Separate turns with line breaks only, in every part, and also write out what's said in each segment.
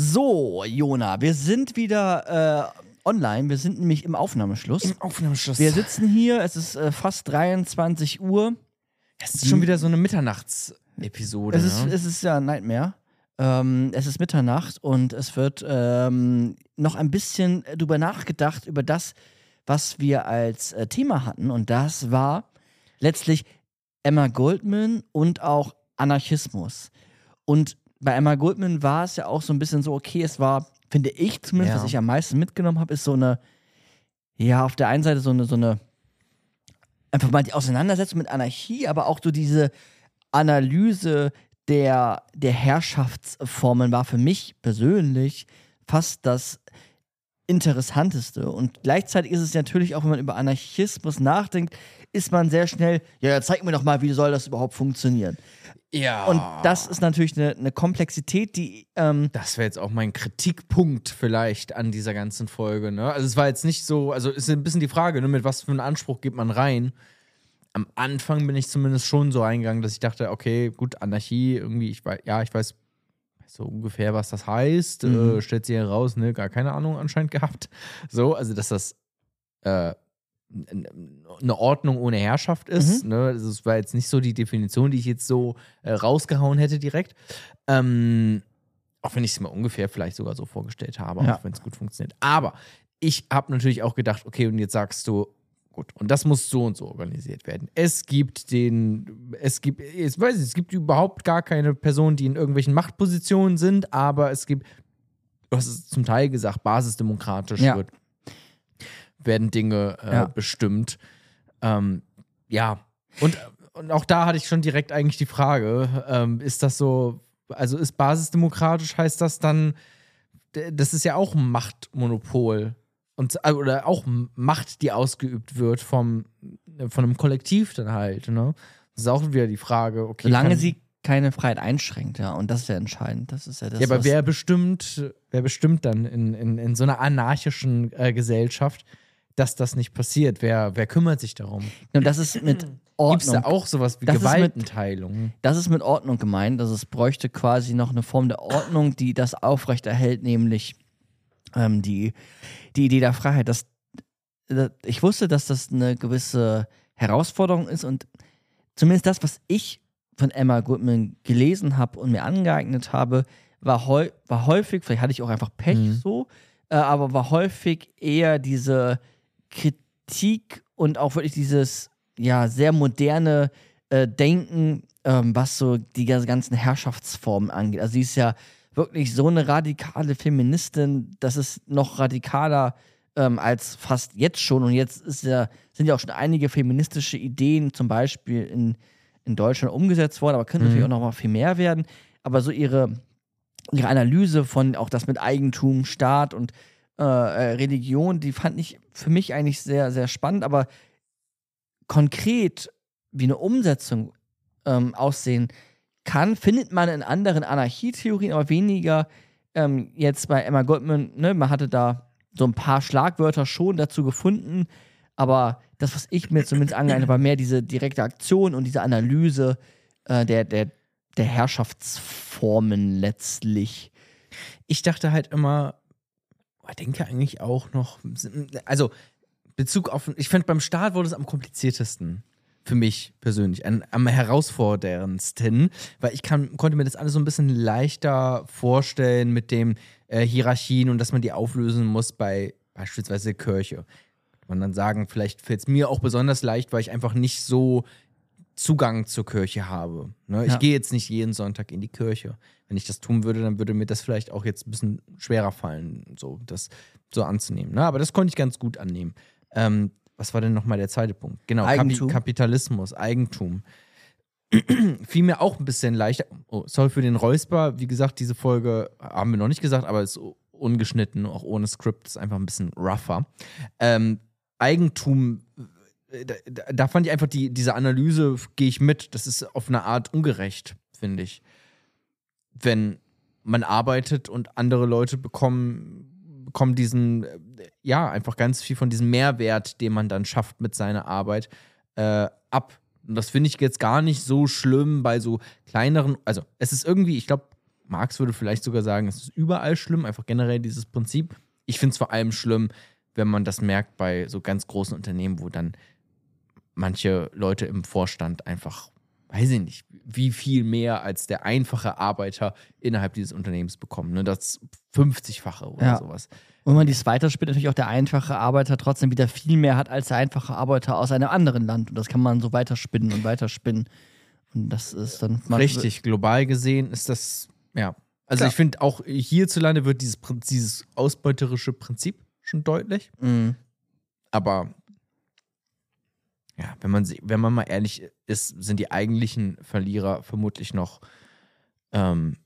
So, Jona, wir sind wieder äh, online. Wir sind nämlich im Aufnahmeschluss.
Im Aufnahmeschluss.
Wir sitzen hier, es ist äh, fast 23 Uhr.
Es ist schon wieder so eine Mitternachtsepisode.
Es ist,
ne?
es ist ja Nightmare. Ähm, es ist Mitternacht und es wird ähm, noch ein bisschen drüber nachgedacht, über das, was wir als äh, Thema hatten. Und das war letztlich Emma Goldman und auch Anarchismus. Und bei Emma Goldman war es ja auch so ein bisschen so, okay, es war, finde ich zumindest,
Ja.
was ich am meisten mitgenommen habe, ist so eine, ja, auf der einen Seite so eine, so eine, einfach mal die Auseinandersetzung mit Anarchie, aber auch so diese Analyse der, der Herrschaftsformen war für mich persönlich fast das Interessanteste. Und gleichzeitig ist es natürlich auch, wenn man über Anarchismus nachdenkt, ist man sehr schnell, ja, ja, zeig mir doch mal, wie soll das überhaupt funktionieren.
Ja.
Und das ist natürlich eine, eine Komplexität, die, ähm,
Das wäre jetzt auch mein Kritikpunkt vielleicht an dieser ganzen Folge. Ne? Also es war jetzt nicht so, also ist ein bisschen die Frage, ne, mit was für einem Anspruch geht man rein. Am Anfang bin ich zumindest schon so eingegangen, dass ich dachte, okay, gut, Anarchie, irgendwie, ich weiß, ja, ich weiß so ungefähr, was das heißt.
Mhm.
Äh, stellt sich heraus, ne, gar keine Ahnung anscheinend gehabt. So, also dass das äh, eine Ordnung ohne Herrschaft ist. Ne? Also es war jetzt nicht so die Definition, die ich jetzt so äh, rausgehauen hätte direkt. Ähm, auch wenn ich es mir ungefähr vielleicht sogar so vorgestellt habe,
Ja.
auch wenn es gut funktioniert. Aber ich habe natürlich auch gedacht, okay, und jetzt sagst du, gut, und das muss so und so organisiert werden. Es gibt den, es gibt, ich weiß nicht, es gibt überhaupt gar keine Personen, die in irgendwelchen Machtpositionen sind, aber es gibt, du hast es zum Teil gesagt, basisdemokratisch
Ja.
wird, werden Dinge äh,
Ja.
bestimmt. Ähm, ja, und, und auch da hatte ich schon direkt eigentlich die Frage, ähm, ist das so, also ist basisdemokratisch, heißt das dann, das ist ja auch ein Machtmonopol und äh, oder auch Macht, die ausgeübt wird vom, von einem Kollektiv dann halt, ne? Das ist auch wieder die Frage, okay.
solange
kann-
sie keine Freiheit einschränkt, ja, und das ist ja entscheidend. Das ist ja das,
ja, aber wer bestimmt, wer bestimmt dann in, in, in so einer anarchischen äh, Gesellschaft, dass das nicht passiert? Wer, wer kümmert sich darum?
Und das ist mit
Gibt es da
Ordnung.
auch sowas wie
Das ist mit-
Gewaltenteilung?
Das ist mit Ordnung gemeint, dass es bräuchte quasi noch eine Form der Ordnung, die das aufrechterhält, nämlich ähm, die, die Idee der Freiheit. Das, das, ich wusste, dass das eine gewisse Herausforderung ist und zumindest das, was ich von Emma Goodman gelesen habe und mir angeeignet habe, war, häu war häufig, vielleicht hatte ich auch einfach Pech
Mhm.
so, äh, aber war häufig eher diese Kritik und auch wirklich dieses ja sehr moderne äh, Denken, ähm, was so die ganze- ganzen Herrschaftsformen angeht. Also sie ist ja wirklich so eine radikale Feministin, das ist noch radikaler ähm, als fast jetzt schon. Und jetzt ist ja, sind ja auch schon einige feministische Ideen zum Beispiel in, in Deutschland umgesetzt worden, aber können
Mhm.
natürlich auch noch mal viel mehr werden. Aber so ihre, ihre Analyse von auch das mit Eigentum, Staat und äh, äh, Religion, die fand ich für mich eigentlich sehr, sehr spannend, aber konkret, wie eine Umsetzung ähm, aussehen kann, findet man in anderen Anarchietheorien, aber weniger ähm, jetzt bei Emma Goldman. Ne? Man hatte da so ein paar Schlagwörter schon dazu gefunden, aber das, was ich mir zumindest angeeignet war mehr diese direkte Aktion und diese Analyse äh, der, der, der Herrschaftsformen letztlich.
Ich dachte halt immer, ich denke eigentlich auch noch, also Bezug auf, ich fand beim Start wurde es am kompliziertesten. Für mich persönlich, am, herausforderndsten, weil ich kann, konnte mir das alles so ein bisschen leichter vorstellen mit den äh, Hierarchien und dass man die auflösen muss bei beispielsweise Kirche. Kann man dann sagen, vielleicht fällt es mir auch besonders leicht, weil ich einfach nicht so Zugang zur Kirche habe. Ne? Ich
Ja.
gehe jetzt nicht jeden Sonntag in die Kirche. Wenn ich das tun würde, dann würde mir das vielleicht auch jetzt ein bisschen schwerer fallen, so das so anzunehmen. Ne? Aber das konnte ich ganz gut annehmen. Ähm, was war denn nochmal der zweite Punkt? Genau,
Eigentum.
Kapi Kapitalismus, Eigentum. Fiel mir auch ein bisschen leichter. Oh, sorry für den Räusper. Wie gesagt, diese Folge haben wir noch nicht gesagt, aber ist ungeschnitten, auch ohne Skript, ist einfach ein bisschen rougher. Ähm, Eigentum, da, da da fand ich einfach die, diese Analyse, gehe ich mit, das ist auf eine Art ungerecht, finde ich. Wenn man arbeitet und andere Leute bekommen, bekommen diesen, äh, ja, einfach ganz viel von diesem Mehrwert, den man dann schafft mit seiner Arbeit, äh, ab. Und das finde ich jetzt gar nicht so schlimm bei so kleineren, also es ist irgendwie, ich glaube, Marx würde vielleicht sogar sagen, es ist überall schlimm, einfach generell dieses Prinzip. Ich finde es vor allem schlimm, wenn man das merkt bei so ganz großen Unternehmen, wo dann manche Leute im Vorstand einfach, weiß ich nicht, wie viel mehr als der einfache Arbeiter innerhalb dieses Unternehmens bekommen. Ne? Das 50-fache oder
Ja.
sowas.
Und wenn man dies weiterspinnt, natürlich auch der einfache Arbeiter trotzdem wieder viel mehr hat als der einfache Arbeiter aus einem anderen Land. Und das kann man so weiterspinnen und weiterspinnen. Und das ist dann
Richtig, global gesehen ist das, ja. Also
Klar.
ich finde auch hierzulande wird dieses, dieses ausbeuterische Prinzip schon deutlich.
Mhm.
Aber ja, wenn man, wenn man mal ehrlich ist, sind die eigentlichen Verlierer vermutlich noch ähm,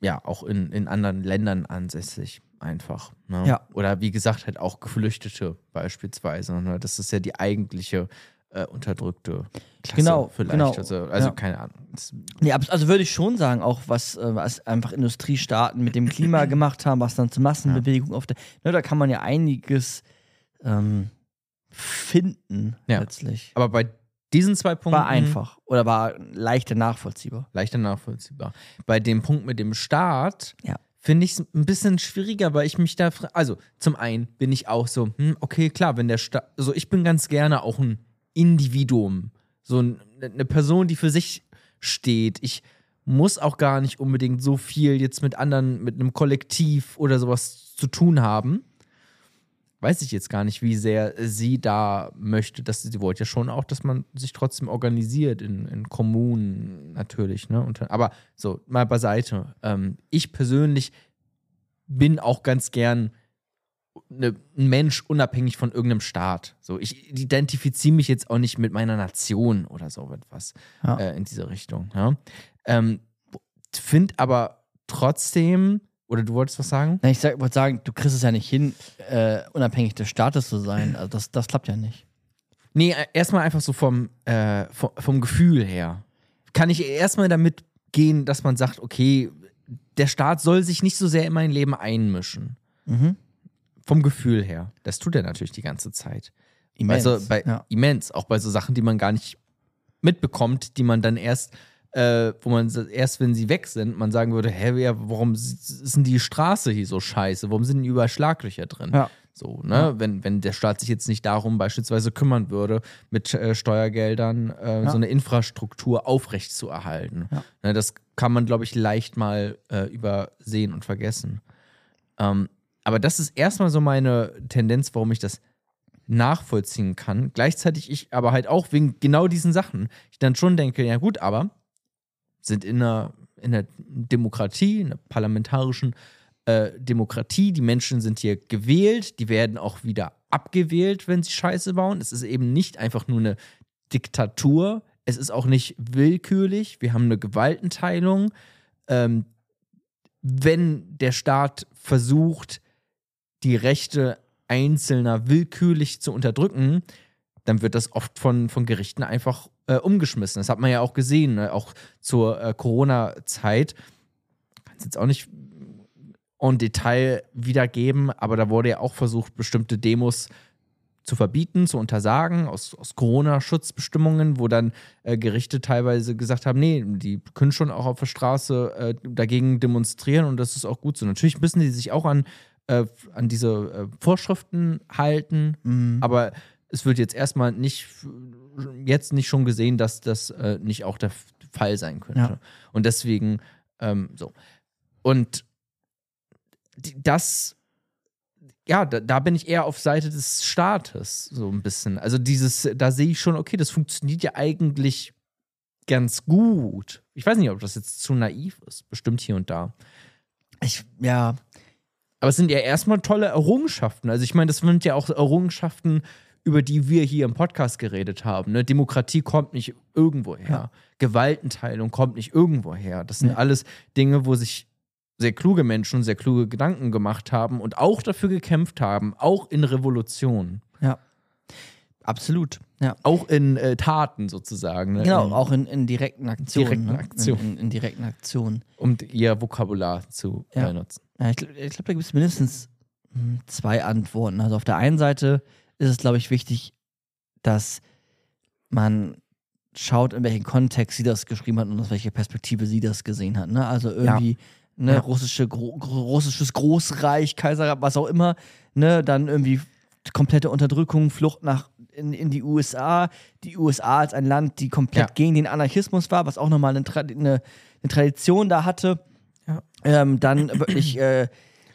ja auch in, in anderen Ländern ansässig einfach. Ne?
Ja.
Oder wie gesagt, halt auch Geflüchtete beispielsweise. Ne? Das ist ja die eigentliche äh, unterdrückte Klasse
Genau,
vielleicht.
genau.
Also, also
Ja.
keine Ahnung.
Nee, also würde ich schon sagen, auch was, äh, was einfach Industriestaaten mit dem Klima gemacht haben, was dann zur Massenbewegung auf der. Ne, da kann man ja einiges ähm, finden,
Ja.
letztlich.
aber bei diesen zwei Punkten
War einfach oder war leichter nachvollziehbar.
leichter nachvollziehbar. Bei dem Punkt mit dem Staat
Ja.
finde ich es ein bisschen schwieriger, weil ich mich da. Also, zum einen bin ich auch so, hm, okay, klar, wenn der Staat. Also, ich bin ganz gerne auch ein Individuum. So ein- eine Person, die für sich steht. Ich muss auch gar nicht unbedingt so viel jetzt mit anderen, mit einem Kollektiv oder sowas zu tun haben. Weiß ich jetzt gar nicht, wie sehr sie da möchte, dass sie wollte ja schon auch, dass man sich trotzdem organisiert in, in Kommunen natürlich, ne? Und, aber so, mal beiseite. Ähm, ich persönlich bin auch ganz gern ne, ein Mensch unabhängig von irgendeinem Staat. So, ich identifiziere mich jetzt auch nicht mit meiner Nation oder so etwas
Ja.
äh, in diese Richtung. Ja? Ähm, Finde aber trotzdem, oder du wolltest was sagen?
Na, ich sag- wollte sagen, du kriegst es ja nicht hin, äh, unabhängig des Staates zu sein. Also das, das klappt ja nicht.
Nee, äh, erstmal einfach so vom, äh, vom, vom Gefühl her. Kann ich erstmal damit gehen, dass man sagt, okay, der Staat soll sich nicht so sehr in mein Leben einmischen.
Mhm.
Vom Gefühl her. Das tut er natürlich die ganze Zeit.
Immens.
Also bei,
ja.
immens, auch bei so Sachen, die man gar nicht mitbekommt, die man dann erst, äh, wo man erst, wenn sie weg sind, man sagen würde, hä, ja, warum ist denn die Straße hier so scheiße? Warum sind denn überall Schlaglöcher drin?
Ja.
So, ne? Wenn, wenn der Staat sich jetzt nicht darum beispielsweise kümmern würde, mit äh, Steuergeldern äh,
Ja.
so eine Infrastruktur aufrechtzuerhalten.
Ja.
Ne, das kann man, glaube ich, leicht mal äh, übersehen und vergessen. Ähm, aber das ist erstmal so meine Tendenz, warum ich das nachvollziehen kann. Gleichzeitig ich aber halt auch wegen genau diesen Sachen. Ich dann schon denke, ja gut, aber sind in einer, in einer Demokratie, in einer parlamentarischen äh, Demokratie, die Menschen sind hier gewählt, die werden auch wieder abgewählt, wenn sie Scheiße bauen. Es ist eben nicht einfach nur eine Diktatur, es ist auch nicht willkürlich, wir haben eine Gewaltenteilung. Ähm, wenn der Staat versucht, die Rechte Einzelner willkürlich zu unterdrücken, dann wird das oft von, von Gerichten einfach äh, umgeschmissen. Das hat man ja auch gesehen, ne? auch zur äh, Corona-Zeit. Kann es jetzt auch nicht en Detail wiedergeben, aber da wurde ja auch versucht, bestimmte Demos zu verbieten, zu untersagen, aus, aus Corona-Schutzbestimmungen, wo dann äh, Gerichte teilweise gesagt haben, nee, die können schon auch auf der Straße äh, dagegen demonstrieren und das ist auch gut so. Natürlich müssen die sich auch an, äh, an diese äh, Vorschriften halten,
Mhm.
aber es wird jetzt erstmal nicht, jetzt nicht schon gesehen, dass das äh, nicht auch der Fall sein könnte.
Ja.
Und deswegen, ähm, so. Und das, ja, da, da bin ich eher auf Seite des Staates, so ein bisschen. Also dieses, da sehe ich schon, okay, das funktioniert ja eigentlich ganz gut. Ich weiß nicht, ob das jetzt zu naiv ist, bestimmt hier und da.
Ich, ja,
Aber es sind ja erstmal tolle Errungenschaften. Also ich meine, das sind ja auch Errungenschaften, über die wir hier im Podcast geredet haben. Ne? Demokratie kommt nicht irgendwo her.
Ja.
Gewaltenteilung kommt nicht irgendwo her. Das sind
Nee.
alles Dinge, wo sich sehr kluge Menschen sehr kluge Gedanken gemacht haben und auch dafür gekämpft haben, auch in Revolutionen,
ja. Absolut. Ja.
auch in äh, Taten sozusagen. Ne?
Genau,
in,
auch in, in direkten Aktionen.
Direkten
ne?
Aktionen.
In, in, direkten Aktionen.
Um ihr Vokabular zu
Ja.
benutzen.
Ja, ich glaube, glaub, da gibt es mindestens hm, zwei Antworten. Also auf der einen Seite ist es, glaube ich, wichtig, dass man schaut, in welchem Kontext sie das geschrieben hat und aus welcher Perspektive sie das gesehen hat. Ne? Also irgendwie ne,
Ja.
russische, gro russisches Großreich, Kaiserreich, was auch immer, ne, dann irgendwie komplette Unterdrückung, Flucht nach in, in die USA, die USA als ein Land, die komplett
Ja.
gegen den Anarchismus war, was auch nochmal eine, Tra eine, eine Tradition da hatte.
Ja.
Ähm, dann wirklich äh,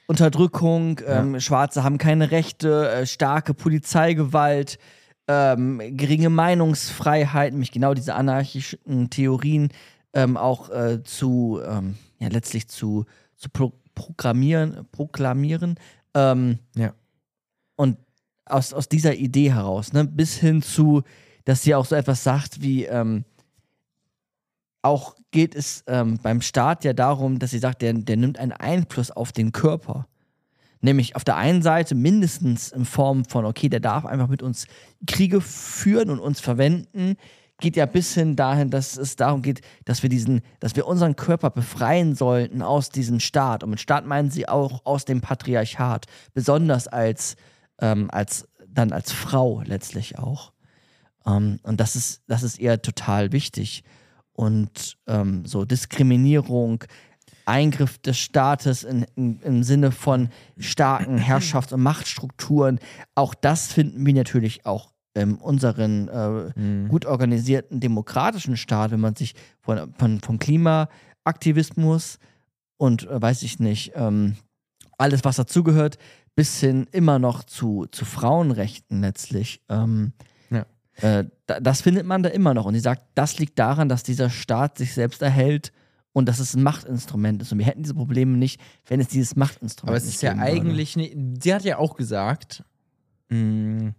Unterdrückung, ähm, Schwarze haben keine Rechte, äh, starke Polizeigewalt, ähm, geringe Meinungsfreiheit, nämlich genau diese anarchischen Theorien ähm, auch äh, zu, ähm, ja, letztlich zu, zu pro programmieren, proklamieren. Ähm,
Ja.
Und aus, aus dieser Idee heraus, ne, bis hin zu, dass sie auch so etwas sagt wie, ähm, auch geht es ähm, beim Staat ja darum, dass sie sagt, der, der nimmt einen Einfluss auf den Körper. Nämlich auf der einen Seite mindestens in Form von, okay, der darf einfach mit uns Kriege führen und uns verwenden, geht ja bis hin dahin, dass es darum geht, dass wir diesen, dass wir unseren Körper befreien sollten aus diesem Staat. Und mit Staat meinen sie auch aus dem Patriarchat, besonders als, ähm, als dann als Frau letztlich auch. Ähm, und das ist, das ist ihr total wichtig. Und ähm, so Diskriminierung, Eingriff des Staates in, in, im Sinne von starken Herrschafts- und Machtstrukturen, auch das finden wir natürlich auch in unseren äh, gut organisierten demokratischen Staat, wenn man sich von, von, von Klimaaktivismus und äh, weiß ich nicht, ähm, alles, was dazugehört, bis hin immer noch zu, zu Frauenrechten letztlich. Ähm. Äh, da, das findet man da immer noch. Und sie sagt, das liegt daran, dass dieser Staat sich selbst erhält und dass es ein Machtinstrument ist. Und wir hätten diese Probleme nicht, wenn es dieses Machtinstrument
Aber es ist ja eigentlich nicht. Sie hat ja auch gesagt, mh,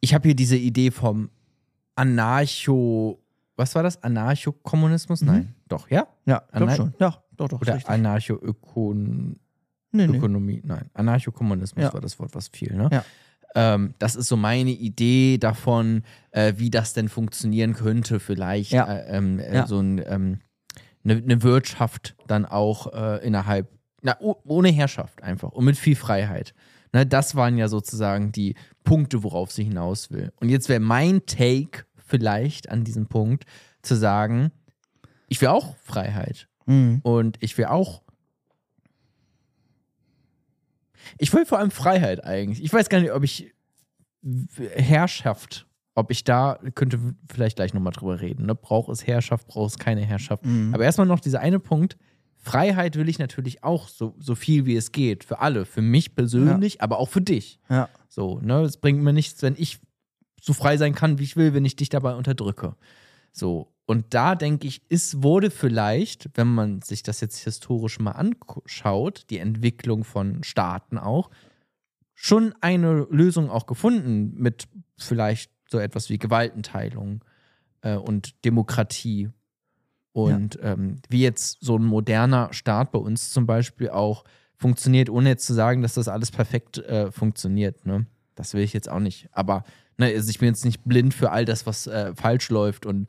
ich habe hier diese Idee vom Anarcho. Was war das? Anarchokommunismus? Nein. Doch, ja?
Ja,
nein.
schon. Ja, doch, doch.
Oder. Anarchoökonomie?
nee, nee.
Nein. Anarchokommunismus
Ja.
war das Wort, was fiel, ne?
Ja.
Ähm, das ist so meine Idee davon, äh, wie das denn funktionieren könnte, vielleicht
Ja.
äh, ähm, äh,
Ja.
so ein, ähm, eine, eine Wirtschaft dann auch äh, innerhalb, na, oh- ohne Herrschaft einfach und mit viel Freiheit. Ne, das waren ja sozusagen die Punkte, worauf sie hinaus will. Und jetzt wäre mein Take vielleicht an diesem Punkt zu sagen, ich will auch Freiheit
Mhm.
und ich will auch. Ich will vor allem Freiheit eigentlich. Ich weiß gar nicht, ob ich Herrschaft, ob ich da, könnte vielleicht gleich nochmal drüber reden. Ne? Braucht es Herrschaft, braucht es keine Herrschaft.
Mhm.
Aber erstmal noch dieser eine Punkt. Freiheit will ich natürlich auch so, so viel wie es geht. Für alle. Für mich persönlich, aber auch für dich.
Ja.
So, ne? Es bringt mir nichts, wenn ich so frei sein kann, wie ich will, wenn ich dich dabei unterdrücke. So. Und da denke ich, es wurde vielleicht, wenn man sich das jetzt historisch mal anschaut, die Entwicklung von Staaten auch, schon eine Lösung auch gefunden mit vielleicht so etwas wie Gewaltenteilung äh, und Demokratie. Und ähm, wie jetzt so ein moderner Staat bei uns zum Beispiel auch funktioniert, ohne jetzt zu sagen, dass das alles perfekt äh, funktioniert. Ne? Das will ich jetzt auch nicht. Aber ne, also ich bin jetzt nicht blind für all das, was äh, falsch läuft und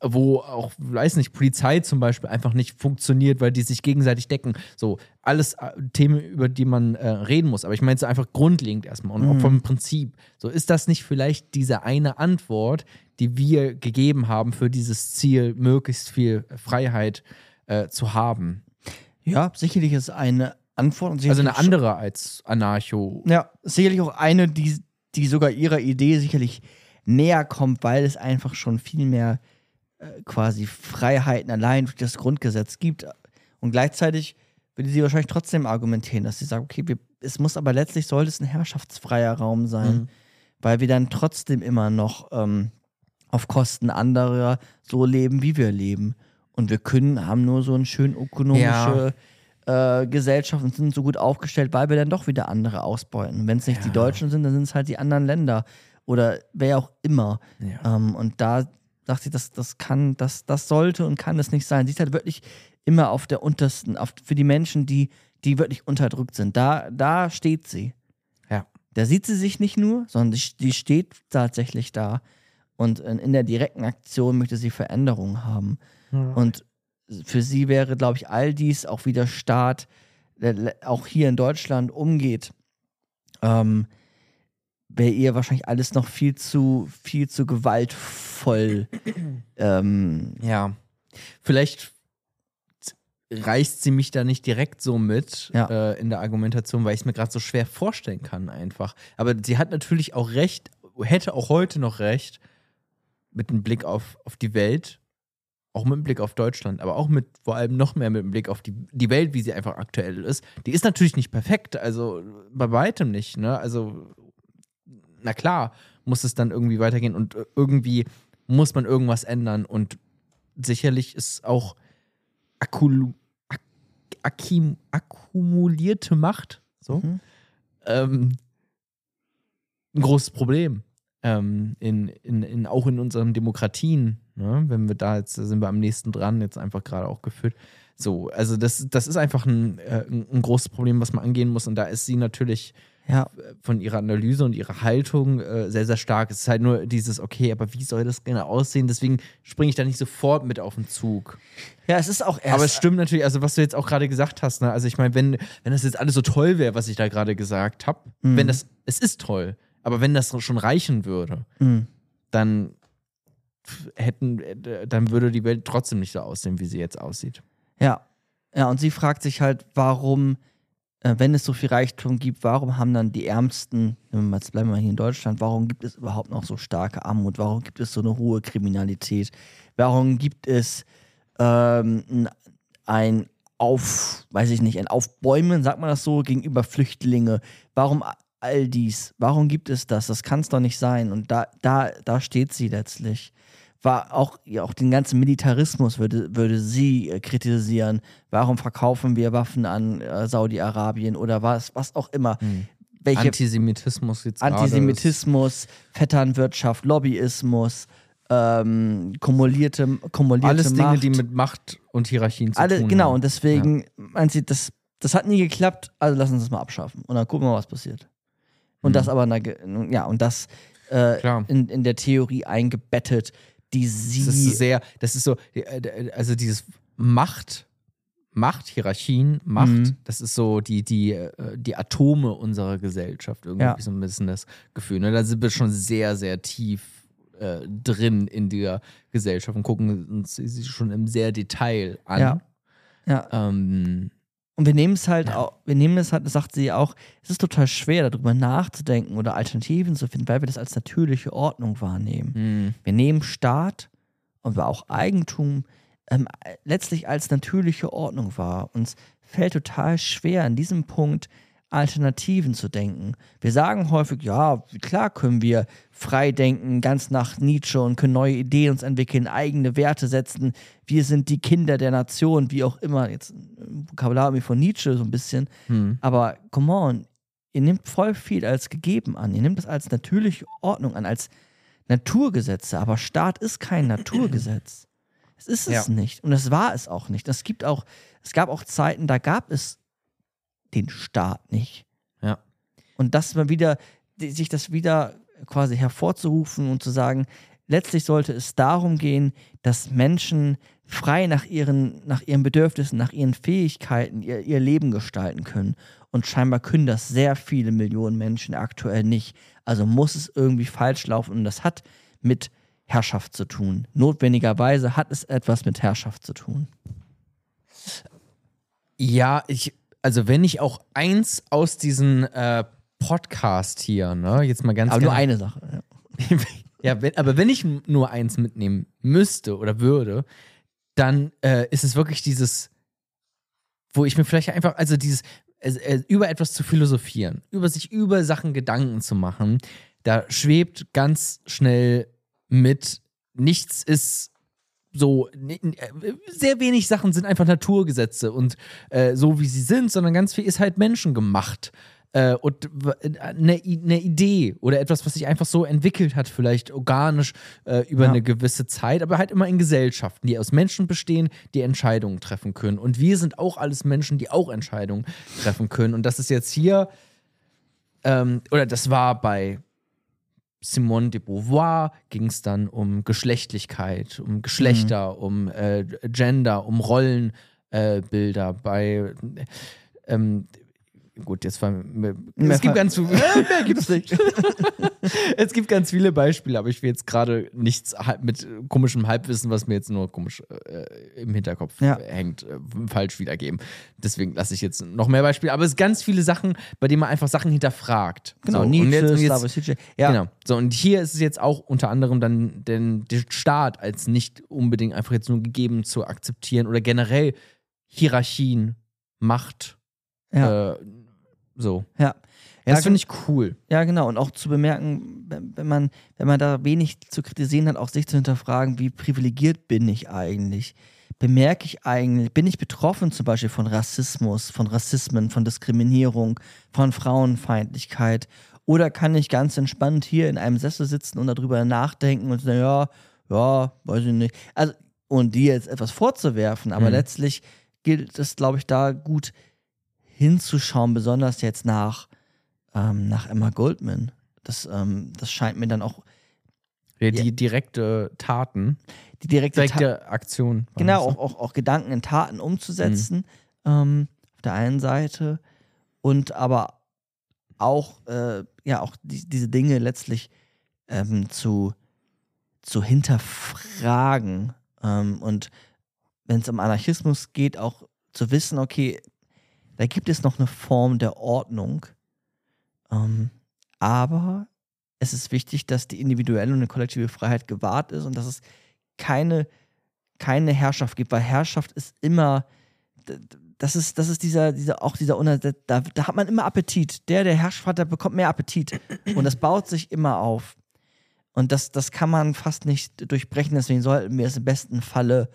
wo auch, weiß nicht, Polizei zum Beispiel einfach nicht funktioniert, weil die sich gegenseitig decken. So, alles äh, Themen, über die man äh, reden muss. Aber ich meine es einfach grundlegend erstmal und auch vom Prinzip. So, ist das nicht vielleicht diese eine Antwort, die wir gegeben haben für dieses Ziel, möglichst viel Freiheit äh, zu haben?
ja, sicherlich ist eine Antwort. Und
Also eine andere als Anarcho.
Ja, sicherlich auch eine, die, die sogar ihrer Idee sicherlich näher kommt, weil es einfach schon viel mehr äh, quasi Freiheiten allein durch das Grundgesetz gibt. Und gleichzeitig würde sie wahrscheinlich trotzdem argumentieren, dass sie sagt, okay, wir, es muss aber letztlich sollte es ein herrschaftsfreier Raum sein,
Mhm.
weil wir dann trotzdem immer noch ähm, auf Kosten anderer so leben, wie wir leben. Und wir können, haben nur so eine schön ökonomische äh, Gesellschaft und sind so gut aufgestellt, weil wir dann doch wieder andere ausbeuten. Wenn es nicht die
Ja.
Deutschen sind, dann sind es halt die anderen Länder oder wer auch immer.
Ja.
Ähm, und da sagt sie, das, das kann, das, das sollte und kann es nicht sein. Sie ist halt wirklich immer auf der untersten, auf, für die Menschen, die, die wirklich unterdrückt sind. Da, da steht sie.
Ja.
Da sieht sie sich nicht nur, sondern die, die steht tatsächlich da. Und in, in der direkten Aktion möchte sie Veränderungen haben. Und für sie wäre, glaube ich, all dies, auch wie der Staat der auch hier in Deutschland umgeht, ähm, wäre ihr wahrscheinlich alles noch viel zu, viel zu gewaltvoll. ähm,
Ja. Vielleicht reißt sie mich da nicht direkt so mit
Ja.
äh, in der Argumentation, weil ich es mir gerade so schwer vorstellen kann einfach. Aber sie hat natürlich auch recht, hätte auch heute noch recht, mit einem Blick auf, auf die Welt, auch mit einem Blick auf Deutschland, aber auch mit vor allem noch mehr mit einem Blick auf die, die Welt, wie sie einfach aktuell ist. Die ist natürlich nicht perfekt, also bei weitem nicht, ne? Also, na klar, muss es dann irgendwie weitergehen und äh, irgendwie muss man irgendwas ändern und sicherlich ist auch akkulu, ak, akkim, akkumulierte Macht so
Mhm.
ähm, ein großes Problem. Ähm, in, in, in, auch in unseren Demokratien, ne? wenn wir da jetzt sind wir am nächsten dran, jetzt einfach gerade auch geführt. So, also das, das ist einfach ein, äh, ein großes Problem, was man angehen muss. Und da ist sie natürlich
Ja,
von ihrer Analyse und ihrer Haltung äh, sehr, sehr stark. Es ist halt nur dieses, okay, aber wie soll das genau aussehen? Deswegen springe ich da nicht sofort mit auf den Zug.
ja, es ist auch erst.
Aber es stimmt natürlich, also was du jetzt auch gerade gesagt hast, ne? Also ich meine, wenn, wenn das jetzt alles so toll wäre, was ich da gerade gesagt habe,
Mhm.
wenn das, es ist toll, aber wenn das schon reichen würde,
Mhm.
dann hätten, dann würde die Welt trotzdem nicht so aussehen, wie sie jetzt aussieht.
Ja. Ja, und sie fragt sich halt, warum, wenn es so viel Reichtum gibt, warum haben dann die Ärmsten, jetzt bleiben wir hier in Deutschland, warum gibt es überhaupt noch so starke Armut? Warum gibt es so eine hohe Kriminalität? Warum gibt es ähm, ein Auf, weiß ich nicht, ein Aufbäumen, sagt man das so, gegenüber Flüchtlinge? Warum all dies? Warum gibt es das? Das kann es doch nicht sein. Und da, da, da steht sie letztlich war auch, ja, auch den ganzen Militarismus würde, würde sie äh, kritisieren. Warum verkaufen wir Waffen an äh, Saudi-Arabien oder was, was auch immer. Welche
Antisemitismus jetzt
Antisemitismus, Vetternwirtschaft, Lobbyismus, ähm, kumulierte, kumulierte
Alles Dinge,
Macht.
die mit Macht und Hierarchien zu
alle,
tun
genau,
haben.
und deswegen meint sie, das, das hat nie geklappt, also lass uns das mal abschaffen. Und dann gucken wir mal, was passiert. Und
Mhm.
das aber, der ja, und das äh, in, in der Theorie eingebettet, die sie.
Das ist sehr, das ist so, äh, also dieses Macht, Machthierarchien, Macht,
Mhm.
das ist so die, die, äh, die Atome unserer Gesellschaft, irgendwie
Ja.
so ein bisschen das Gefühl. Ne? Da sind wir schon sehr, sehr tief äh, drin in der Gesellschaft und gucken uns sie schon im sehr Detail an.
Ja. ja.
Ähm,
Und wir nehmen es halt
Ja.
auch, wir nehmen es halt, sagt sie auch, es ist total schwer, darüber nachzudenken oder Alternativen zu finden, weil wir das als natürliche Ordnung wahrnehmen.
mh,
Wir nehmen Staat und auch Eigentum ähm, letztlich als natürliche Ordnung wahr. Uns fällt total schwer, an diesem Punkt Alternativen zu denken. Wir sagen häufig, ja, klar können wir frei denken, ganz nach Nietzsche und können neue Ideen uns entwickeln, eigene Werte setzen. Wir sind die Kinder der Nation, wie auch immer. Jetzt ein Vokabular von Nietzsche so ein bisschen.
hm.
Aber come on, ihr nehmt voll viel als gegeben an. Ihr nehmt das als natürliche Ordnung an, als Naturgesetze. Aber Staat ist kein Naturgesetz. Es ist es
Ja.
nicht. Und es war es auch nicht. Es gibt auch, es gab auch Zeiten, da gab es den Staat nicht.
Ja.
Und das mal wieder, sich das wieder quasi hervorzurufen und zu sagen, letztlich sollte es darum gehen, dass Menschen frei nach ihren, nach ihren Bedürfnissen, nach ihren Fähigkeiten ihr, ihr Leben gestalten können. Und scheinbar können das sehr viele Millionen Menschen aktuell nicht. Also muss es irgendwie falsch laufen und das hat mit Herrschaft zu tun. Notwendigerweise hat es etwas mit Herrschaft zu tun.
Ja, ich, also wenn ich auch eins aus diesem äh, Podcast hier, ne, jetzt mal ganz
Aber nur
gerne-
eine Sache. Ja.
ja, wenn, aber wenn ich nur eins mitnehmen müsste oder würde, dann äh, ist es wirklich dieses, wo ich mir vielleicht einfach, also dieses, äh, über etwas zu philosophieren, über sich über Sachen Gedanken zu machen, da schwebt ganz schnell mit, nichts ist so, äh, sehr wenig Sachen sind einfach Naturgesetze und äh, so wie sie sind, sondern ganz viel ist halt menschengemacht. Äh, und w- eine, eine Idee oder etwas, was sich einfach so entwickelt hat, vielleicht organisch äh, über
Ja.
eine gewisse Zeit, aber halt immer in Gesellschaften, die aus Menschen bestehen, die Entscheidungen treffen können. Und wir sind auch alles Menschen, die auch Entscheidungen treffen können. Und das ist jetzt hier, ähm, oder das war bei Simone de Beauvoir ging es dann um Geschlechtlichkeit, um Geschlechter, um äh, Gender, um Rollenbilder. Äh. Bei ähm, gut, jetzt war
Mehr
es gibt ganz viele,
Mehr gibt's nicht.
es gibt ganz viele Beispiele, aber ich will jetzt gerade nichts mit komischem Halbwissen, was mir jetzt nur komisch äh, im Hinterkopf
Ja.
hängt, äh, falsch wiedergeben. Deswegen lasse ich jetzt noch mehr Beispiele. Aber es sind ganz viele Sachen, bei denen man einfach Sachen hinterfragt.
Genau,
so, und
Nietzsche,
jetzt, und jetzt,
Slavoj Žižek. Ja,
Genau. So, und hier ist es jetzt auch unter anderem dann den, der Staat als nicht unbedingt einfach jetzt nur gegeben zu akzeptieren oder generell Hierarchien, Macht,
ja,
äh, so.
ja.
Das
Ja,
finde ich cool.
Ja, genau. Und auch zu bemerken, wenn, wenn, man, wenn man da wenig zu kritisieren hat, auch sich zu hinterfragen, wie privilegiert bin ich eigentlich? Bemerke ich eigentlich, bin ich betroffen zum Beispiel von Rassismus, von Rassismen, von Diskriminierung, von Frauenfeindlichkeit? Oder kann ich ganz entspannt hier in einem Sessel sitzen und darüber nachdenken und sagen, ja, ja, weiß ich nicht. Also, und dir jetzt etwas vorzuwerfen, aber
Mhm.
letztlich gilt es, glaube ich, da gut hinzuschauen, besonders jetzt nach ähm, nach Emma Goldman. Das, ähm, das scheint mir dann auch
Ja, die direkte Taten,
die direkte, Ta
direkte Aktion. war
genau
ne?
auch, auch, auch Gedanken in Taten umzusetzen ähm, auf der einen Seite und aber auch äh, ja auch die, diese Dinge letztlich ähm, zu zu hinterfragen ähm, und wenn es um Anarchismus geht auch zu wissen okay da gibt es noch eine Form der Ordnung ähm, aber es ist wichtig, dass die individuelle und eine kollektive Freiheit gewahrt ist und dass es keine, keine Herrschaft gibt, weil Herrschaft ist immer, das ist, das ist dieser, dieser, auch dieser, da, da hat man immer Appetit. Der, der Herrschaft hat, der bekommt mehr Appetit. Und das baut sich immer auf. Und das, das kann man fast nicht durchbrechen, deswegen sollten wir es im besten Falle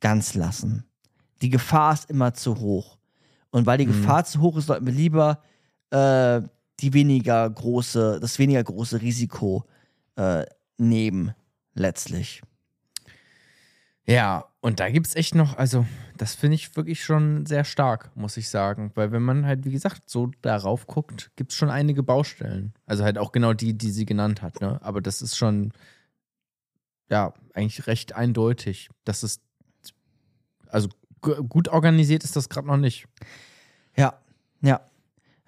ganz lassen. Die Gefahr ist immer zu hoch. Und weil die
Mhm.
Gefahr zu hoch ist, sollten wir lieber äh, die weniger große, das weniger große Risiko äh, nehmen, letztlich.
Ja, und da gibt es echt noch, also das finde ich wirklich schon sehr stark, muss ich sagen. Weil wenn man halt, wie gesagt, so darauf guckt, gibt es schon einige Baustellen. Also halt auch genau die, die sie genannt hat, ne? Aber das ist schon, ja, eigentlich recht eindeutig. Das ist, also gu- gut organisiert ist das gerade noch nicht.
Ja, ja,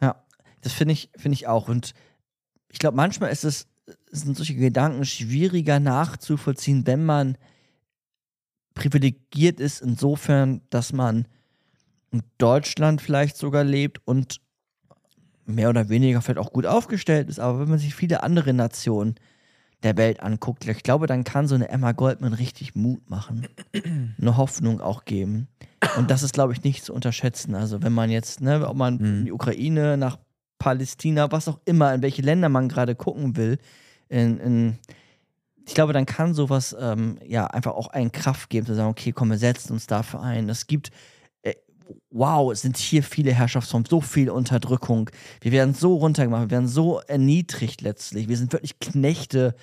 ja. Das finde ich, finde ich auch. Und ich glaube, manchmal ist es, sind solche Gedanken schwieriger nachzuvollziehen, wenn man privilegiert ist, insofern, dass man in Deutschland vielleicht sogar lebt und mehr oder weniger vielleicht auch gut aufgestellt ist. Aber wenn man sich viele andere Nationen der Welt anguckt, ich glaube, dann kann so eine Emma Goldman richtig Mut machen, eine Hoffnung auch geben. Und das ist, glaube ich, nicht zu unterschätzen. Also, wenn man jetzt, ne, ob man in die Ukraine, nach Palästina, was auch immer, in welche Länder man gerade gucken will, in, in, ich glaube, dann kann sowas ähm, ja einfach auch einen Kraft geben, zu sagen, okay, komm, wir setzen uns dafür ein. Es gibt, wow, es sind hier viele Herrschaftsformen, so viel Unterdrückung. Wir werden so runtergemacht, wir werden so erniedrigt letztlich. Wir sind wirklich Knechte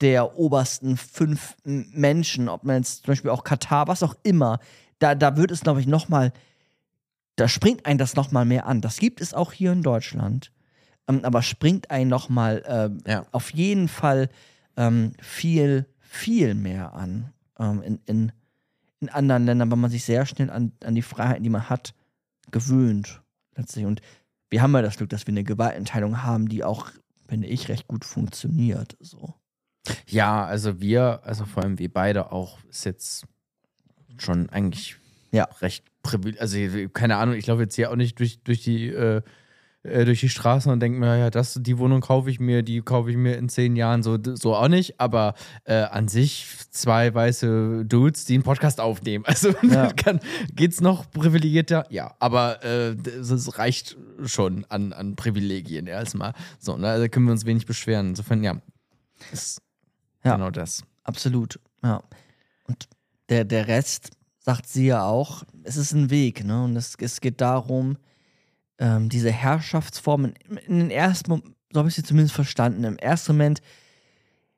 der obersten fünf Menschen, ob man jetzt zum Beispiel auch Katar, was auch immer. Da, da wird es, glaube ich, nochmal, da springt einen das nochmal mehr an. Das gibt es auch hier in Deutschland. Ähm, aber springt einen nochmal ähm,
Ja.
auf jeden Fall ähm, viel, viel mehr an ähm, in, in, in anderen Ländern, weil man sich sehr schnell an, an die Freiheiten, die man hat, gewöhnt. Letztlich. Und wir haben ja das Glück, dass wir eine Gewaltenteilung haben, die auch, finde ich, recht gut funktioniert. So.
Ja, also wir, also vor allem wir beide auch, ist jetzt schon eigentlich
Ja.
recht privilegiert. Also keine Ahnung, ich laufe jetzt hier auch nicht durch, durch die äh, äh, durch die Straßen und denke mir, ja, das, die Wohnung kaufe ich mir, die kaufe ich mir in zehn Jahren, so, so auch nicht, aber äh, an sich zwei weiße Dudes, die einen Podcast aufnehmen. Also
Ja.
kann, geht's noch privilegierter? Ja, aber äh, das reicht schon an, an Privilegien erstmal. So, ne? Da können wir uns wenig beschweren. Insofern, ja, ist
Ja.
genau das.
Absolut, ja. Und der, der Rest, sagt sie ja auch, es ist ein Weg, ne? Und es, es geht darum, ähm, diese Herrschaftsformen, in, den ersten, Mom- so habe ich sie zumindest verstanden, im ersten Moment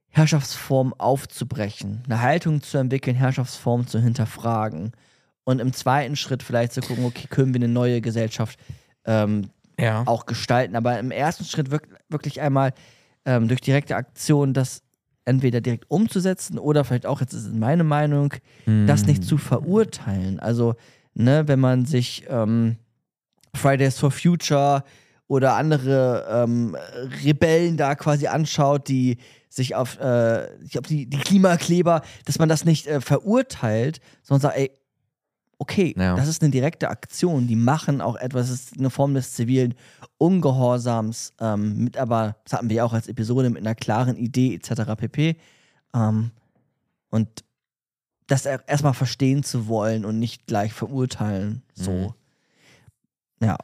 Herrschaftsformen aufzubrechen, eine Haltung zu entwickeln, Herrschaftsformen zu hinterfragen und im zweiten Schritt vielleicht zu gucken, okay, können wir eine neue Gesellschaft ähm,
Ja.
auch gestalten. Aber im ersten Schritt wirk wirklich einmal ähm, durch direkte Aktion das entweder direkt umzusetzen oder vielleicht auch, jetzt ist es meine Meinung, das nicht zu verurteilen. Also, ne, wenn man sich ähm, Fridays for Future oder andere ähm, Rebellen da quasi anschaut, die sich auf, äh, ich glaube, die, die Klimakleber, dass man das nicht äh, verurteilt, sondern sagt, ey, okay,
Ja.
das ist eine direkte Aktion, die machen auch etwas, das ist eine Form des zivilen Ungehorsams, ähm, mit aber, das hatten wir ja auch als Episode, mit einer klaren Idee etc. pp. Ähm, und das er- erstmal verstehen zu wollen und nicht gleich verurteilen, so.
Mhm.
Ja.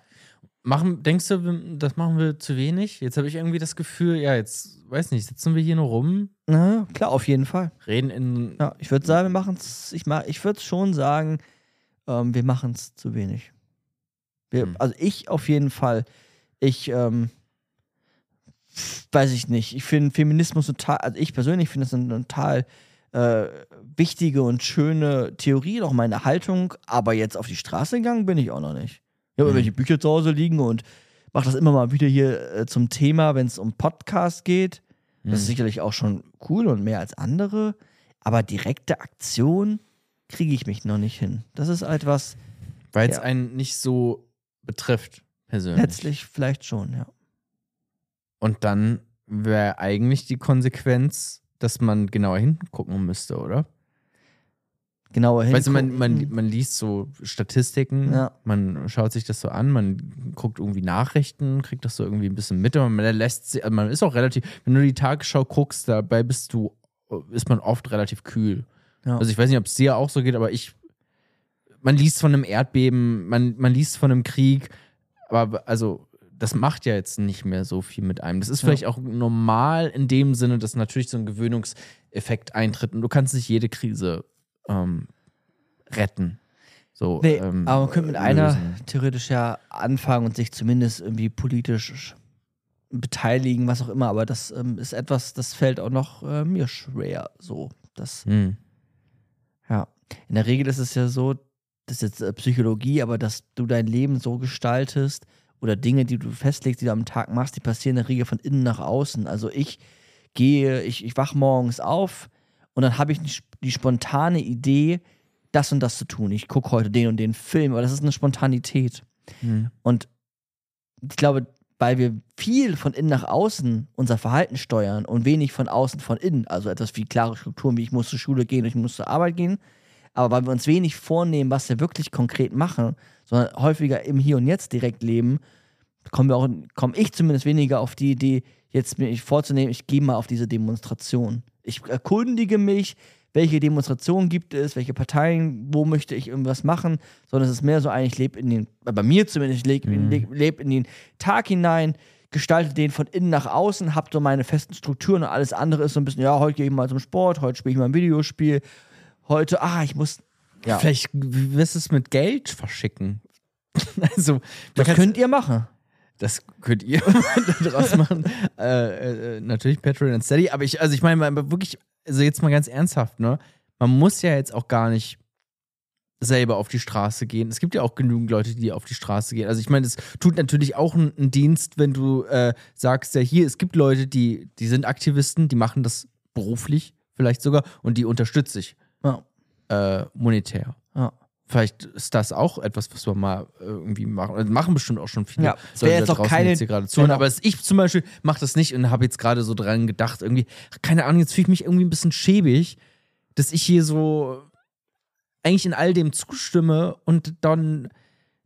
Machen, denkst du, das machen wir zu wenig? Jetzt habe ich irgendwie das Gefühl, ja, jetzt, weiß nicht, sitzen wir hier nur rum,
Na, klar, auf jeden Fall.
reden in.
Ja, ich würde sagen, wir machen es, ich, ma- ich würde schon sagen, ähm, wir machen es zu wenig. Wir,
Hm.
Also ich auf jeden Fall. Ich, ähm, weiß ich nicht. Ich finde Feminismus total, also ich persönlich finde das eine total äh, wichtige und schöne Theorie, auch meine Haltung, aber jetzt auf die Straße gegangen bin ich auch noch nicht. Habe
Hm.
irgendwelche Bücher zu Hause liegen und mache das immer mal wieder hier äh, zum Thema, wenn es um Podcast geht. Das ist
Hm.
sicherlich auch schon cool und mehr als andere. Aber direkte Aktion kriege ich mich noch nicht hin. Das ist etwas,
Weil es
Ja.
einen nicht so betrifft, persönlich.
letztlich vielleicht schon, ja.
Und dann wäre eigentlich die Konsequenz, dass man genauer hingucken müsste, oder?
Genauer hin.
Weißt du, man, man, man liest so Statistiken,
Ja.
man schaut sich das so an, man guckt irgendwie Nachrichten, kriegt das so irgendwie ein bisschen mit, aber man lässt sich, also man ist auch relativ, wenn du die Tagesschau guckst, dabei bist du, ist man oft relativ kühl.
Ja.
Also ich weiß nicht, ob es dir auch so geht, aber ich, man liest von einem Erdbeben, man, man liest von einem Krieg, aber also das macht ja jetzt nicht mehr so viel mit einem. Das ist
Ja.
vielleicht auch normal in dem Sinne, dass natürlich so ein Gewöhnungseffekt eintritt und du kannst nicht jede Krise ähm, retten. So,
Nee,
ähm,
aber man könnte mit einer
lösen.
theoretisch ja anfangen und sich zumindest irgendwie politisch beteiligen, was auch immer. Aber das ähm, ist etwas, das fällt auch noch äh, mir schwer. So, das,
Hm.
ja. In der Regel ist es ja so, das ist jetzt äh, Psychologie, aber dass du dein Leben so gestaltest oder Dinge, die du festlegst, die du am Tag machst, die passieren in der Regel von innen nach außen. Also ich gehe, ich, ich wach morgens auf und dann habe ich die, sp- die spontane Idee, das und das zu tun. Ich gucke heute den und den Film, aber das ist eine Spontanität.
Hm.
Und ich glaube, weil wir viel von innen nach außen unser Verhalten steuern und wenig von außen von innen, also etwas wie klare Strukturen, wie ich muss zur Schule gehen, ich muss zur Arbeit gehen, aber weil wir uns wenig vornehmen, was wir wirklich konkret machen, sondern häufiger im Hier und Jetzt direkt leben, kommen wir auch, komme ich zumindest weniger auf die Idee, jetzt mir vorzunehmen, ich gehe mal auf diese Demonstration. Ich erkundige mich, welche Demonstrationen gibt es, welche Parteien, wo möchte ich irgendwas machen, sondern es ist mehr so eigentlich, ich lebe in den, äh, bei mir zumindest, ich lebe
Mhm.
leb, leb in den Tag hinein, gestalte den von innen nach außen, habe so meine festen Strukturen und alles andere ist so ein bisschen, ja, heute gehe ich mal zum Sport, heute spiele ich mal ein Videospiel, heute, ah, ich muss, ja,
Vielleicht wirst du es mit Geld verschicken. also,
das könnt ihr machen.
Das könnt ihr daraus machen. Äh, äh, natürlich Patreon und Steady. Aber ich, also ich meine, wirklich, also jetzt mal ganz ernsthaft, ne? Man muss ja jetzt auch gar nicht selber auf die Straße gehen. Es gibt ja auch genügend Leute, die auf die Straße gehen. Also ich meine, es tut natürlich auch einen, einen Dienst, wenn du äh, sagst, ja hier, es gibt Leute, die, die sind Aktivisten, die machen das beruflich vielleicht sogar und die unterstütze ich
Ja,
äh, monetär.
ja.
Vielleicht ist das auch etwas, was wir mal äh, irgendwie machen. Also machen bestimmt auch schon viele.
Ja, es wär
Leute
jetzt auch keine-
jetzt hier gerade zuhören.
genau.
Aber ich zum Beispiel mache das nicht und habe jetzt gerade so dran gedacht, irgendwie, keine Ahnung, jetzt fühle ich mich irgendwie ein bisschen schäbig, dass ich hier so eigentlich in all dem zustimme und dann,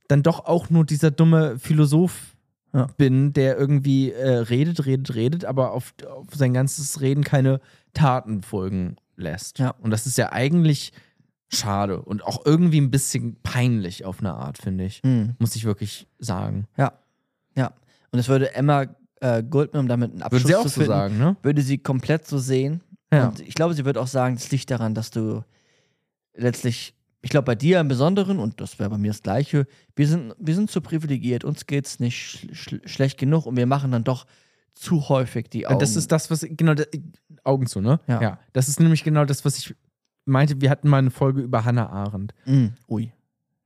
dann doch auch nur dieser dumme Philosoph
Ja.
bin, der irgendwie äh, redet, redet, redet, aber auf, auf sein ganzes Reden keine Taten folgen lässt.
Ja.
Und das ist ja eigentlich schade und auch irgendwie ein bisschen peinlich auf eine Art, finde ich.
Hm.
Muss ich wirklich sagen.
Ja, ja. Und das würde Emma äh, Goldman, um damit einen Abschluss
Würde sie auch
zu
so
finden,
sagen, ne?
würde sie komplett so sehen.
Ja.
Und ich glaube, sie wird auch sagen, es liegt daran, dass du letztlich, ich glaube, bei dir im Besonderen, und das wäre bei mir das Gleiche, wir sind, wir sind zu privilegiert, uns geht's nicht schl schl schlecht genug und wir machen dann doch zu häufig die Augen.
Das ist das, was, genau, Augen zu, ne?
Ja.
Das ist nämlich genau das, was ich meinte. Wir hatten mal eine Folge über Hannah Arendt.
Mm, ui.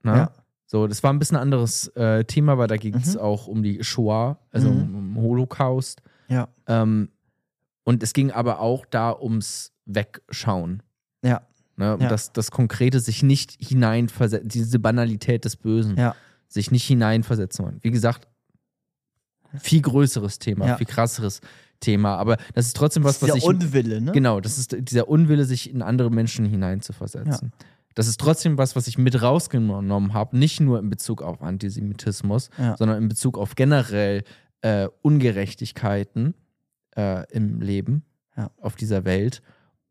Ne?
Ja.
So, das war ein bisschen ein anderes äh, Thema, weil da ging es
Mhm.
auch um die Shoah, also
Mhm.
um, um Holocaust.
Ja.
Ähm, und es ging aber auch da ums Wegschauen.
Ja.
Ne? Um
Ja.
das, das Konkrete sich nicht hineinversetzen, diese Banalität des Bösen.
Ja.
sich nicht hineinversetzen wollen. Wie gesagt, viel größeres Thema,
Ja.
viel krasseres Thema, aber das ist trotzdem was, was
Dieser
ich
Unwille, ne?
Genau, das ist dieser Unwille, sich in andere Menschen hineinzuversetzen. Das ist trotzdem was, was ich mit rausgenommen habe, nicht nur in Bezug auf Antisemitismus,
Ja.
sondern in Bezug auf generell äh, Ungerechtigkeiten äh, im Leben,
Ja.
auf dieser Welt.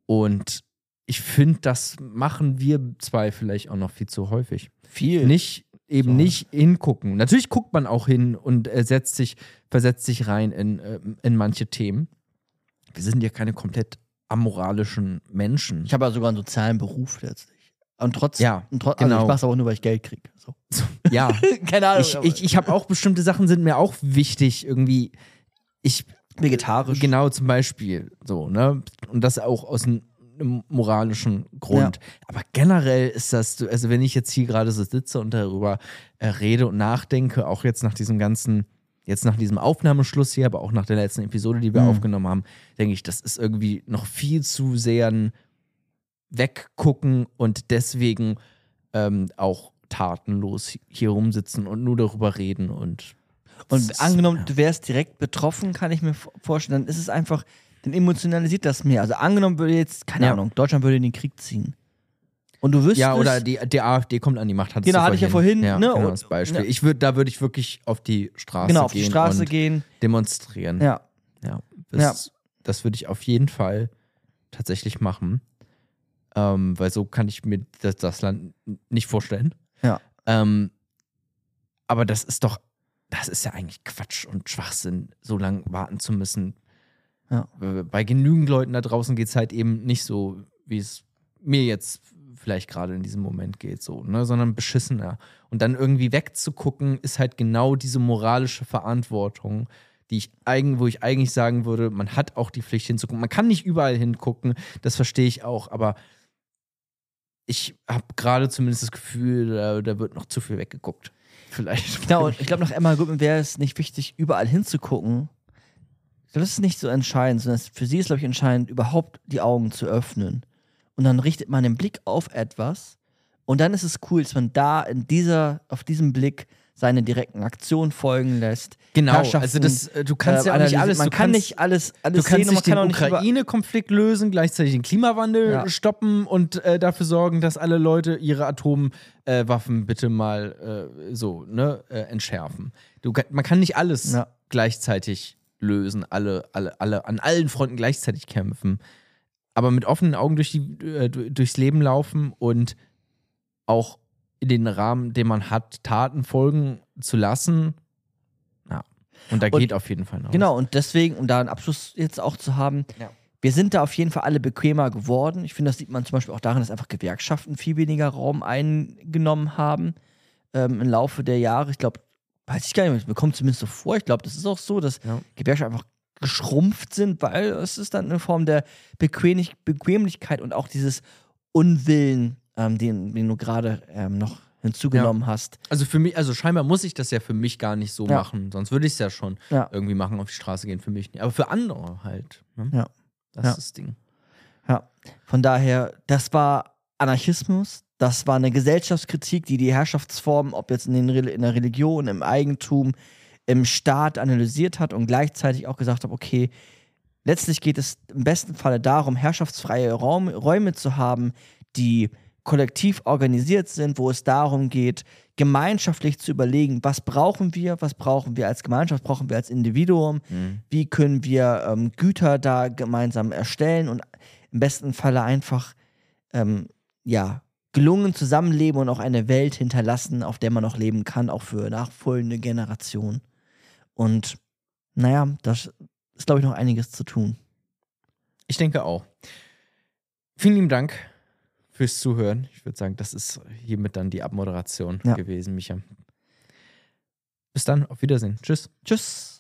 Und ich finde, das machen wir zwei vielleicht auch noch viel zu häufig.
Viel.
Nicht eben
So.
nicht hingucken. Natürlich guckt man auch hin und äh, setzt sich, versetzt sich rein in, äh, in manche Themen. Wir sind ja keine komplett amoralischen Menschen.
Ich habe ja sogar einen sozialen Beruf letztlich. Und trotzdem,
Ja,
und tro
genau.
also ich mache es aber nur, weil ich Geld kriege. So.
ja,
Keine Ahnung.
ich, ich, ich habe auch bestimmte Sachen sind mir auch wichtig irgendwie. Ich
vegetarisch.
genau zum Beispiel so ne und das auch aus einem einem moralischen Grund. Aber generell ist das, also wenn ich jetzt hier gerade so sitze und darüber äh, rede und nachdenke, auch jetzt nach diesem ganzen, jetzt nach diesem Aufnahmeschluss hier, aber auch nach der letzten Episode, die wir
Mhm.
aufgenommen haben, denke ich, das ist irgendwie noch viel zu sehr ein Weggucken und deswegen ähm, auch tatenlos hier rumsitzen und nur darüber reden und
Und angenommen, du wärst direkt betroffen, kann ich mir vorstellen, dann ist es einfach, dann emotionalisiert das mehr. Also angenommen würde jetzt, keine
Ja.
Ahnung, Deutschland würde in den Krieg ziehen. Und du wüsstest,
Ja, oder die, die AfD kommt an die Macht. hattest
Genau, hatte ich ja vorhin,
Ja,
ne,
genau das Beispiel.
ja.
Ich würd, da würde ich wirklich auf die Straße
genau auf
gehen
die Straße
und
gehen.
demonstrieren.
Ja.
Ja, das, das würde ich auf jeden Fall tatsächlich machen. Ähm, weil so kann ich mir das, das Land nicht vorstellen.
Ja.
Ähm, aber das ist doch, das ist ja eigentlich Quatsch und Schwachsinn, so lange warten zu müssen.
Ja.
Bei genügend Leuten da draußen geht es halt eben nicht so, wie es mir jetzt vielleicht gerade in diesem Moment geht, so, ne, sondern beschissener. Und dann irgendwie wegzugucken, ist halt genau diese moralische Verantwortung, die ich eigen, wo ich eigentlich sagen würde, man hat auch die Pflicht hinzugucken. Man kann nicht überall hingucken, das verstehe ich auch, aber ich habe gerade zumindest das Gefühl, da, da wird noch zu viel weggeguckt. Vielleicht.
Genau, und ich glaube, nach Emma Goodman wäre es nicht wichtig, überall hinzugucken. Das ist nicht so entscheidend, sondern für sie ist, glaube ich, entscheidend, überhaupt die Augen zu öffnen. Und dann richtet man den Blick auf etwas. Und dann ist es cool, dass man da in dieser, auf diesem Blick seine direkten Aktionen folgen lässt.
Genau, also das, äh, du kannst
äh,
ja auch nicht alles.
Man kann
kannst,
nicht alles, alles
Du kannst
sehen
nicht den
kann über-
Ukraine-Konflikt lösen, gleichzeitig den Klimawandel
Ja.
stoppen und äh, dafür sorgen, dass alle Leute ihre Atomwaffen bitte mal äh, so ne, äh, entschärfen. Du, man kann nicht alles
Ja.
gleichzeitig lösen, alle, alle, alle an allen Fronten gleichzeitig kämpfen. Aber mit offenen Augen durch die, äh, du- durchs Leben laufen und auch in den Rahmen, den man hat, Taten folgen zu lassen. Ja. Und da
Und-
geht auf jeden Fall noch.
Genau, und deswegen, um da einen Abschluss jetzt auch zu haben,
Ja.
wir sind da auf jeden Fall alle bequemer geworden. Ich finde, das sieht man zum Beispiel auch daran, dass einfach Gewerkschaften viel weniger Raum eingenommen haben ähm, im Laufe der Jahre. Ich glaube, weiß ich gar nicht, mir kommt zumindest so vor. Ich glaube, das ist auch so, dass
Ja.
Gewerkschaften einfach geschrumpft sind, weil es ist dann eine Form der Bequemlich Bequemlichkeit und auch dieses Unwillen, ähm, den, den du gerade ähm, noch hinzugenommen hast.
Also für mich, also scheinbar muss ich das ja für mich gar nicht so
Ja.
machen, sonst würde ich es ja schon
Ja.
irgendwie machen, auf die Straße gehen, für mich nicht. Aber für andere halt. Ne?
Ja.
Das
Ja.
ist das Ding.
Ja, von daher, das war Anarchismus, das war eine Gesellschaftskritik, die die Herrschaftsformen, ob jetzt in, den, in der Religion, im Eigentum, im Staat analysiert hat und gleichzeitig auch gesagt hat, okay, letztlich geht es im besten Falle darum, herrschaftsfreie Raum, Räume zu haben, die kollektiv organisiert sind, wo es darum geht, gemeinschaftlich zu überlegen, was brauchen wir, was brauchen wir als Gemeinschaft, brauchen wir als Individuum, wie können wir ähm, Güter da gemeinsam erstellen und im besten Falle einfach ähm, ja gelungen zusammenleben und auch eine Welt hinterlassen, auf der man noch leben kann, auch für nachfolgende Generationen. Und naja, das ist, glaube ich, noch einiges zu tun.
Ich denke auch. Vielen lieben Dank fürs Zuhören. Ich würde sagen, das ist hiermit dann die Abmoderation
Ja.
gewesen, Micha. Bis dann, auf Wiedersehen. Tschüss.
Tschüss.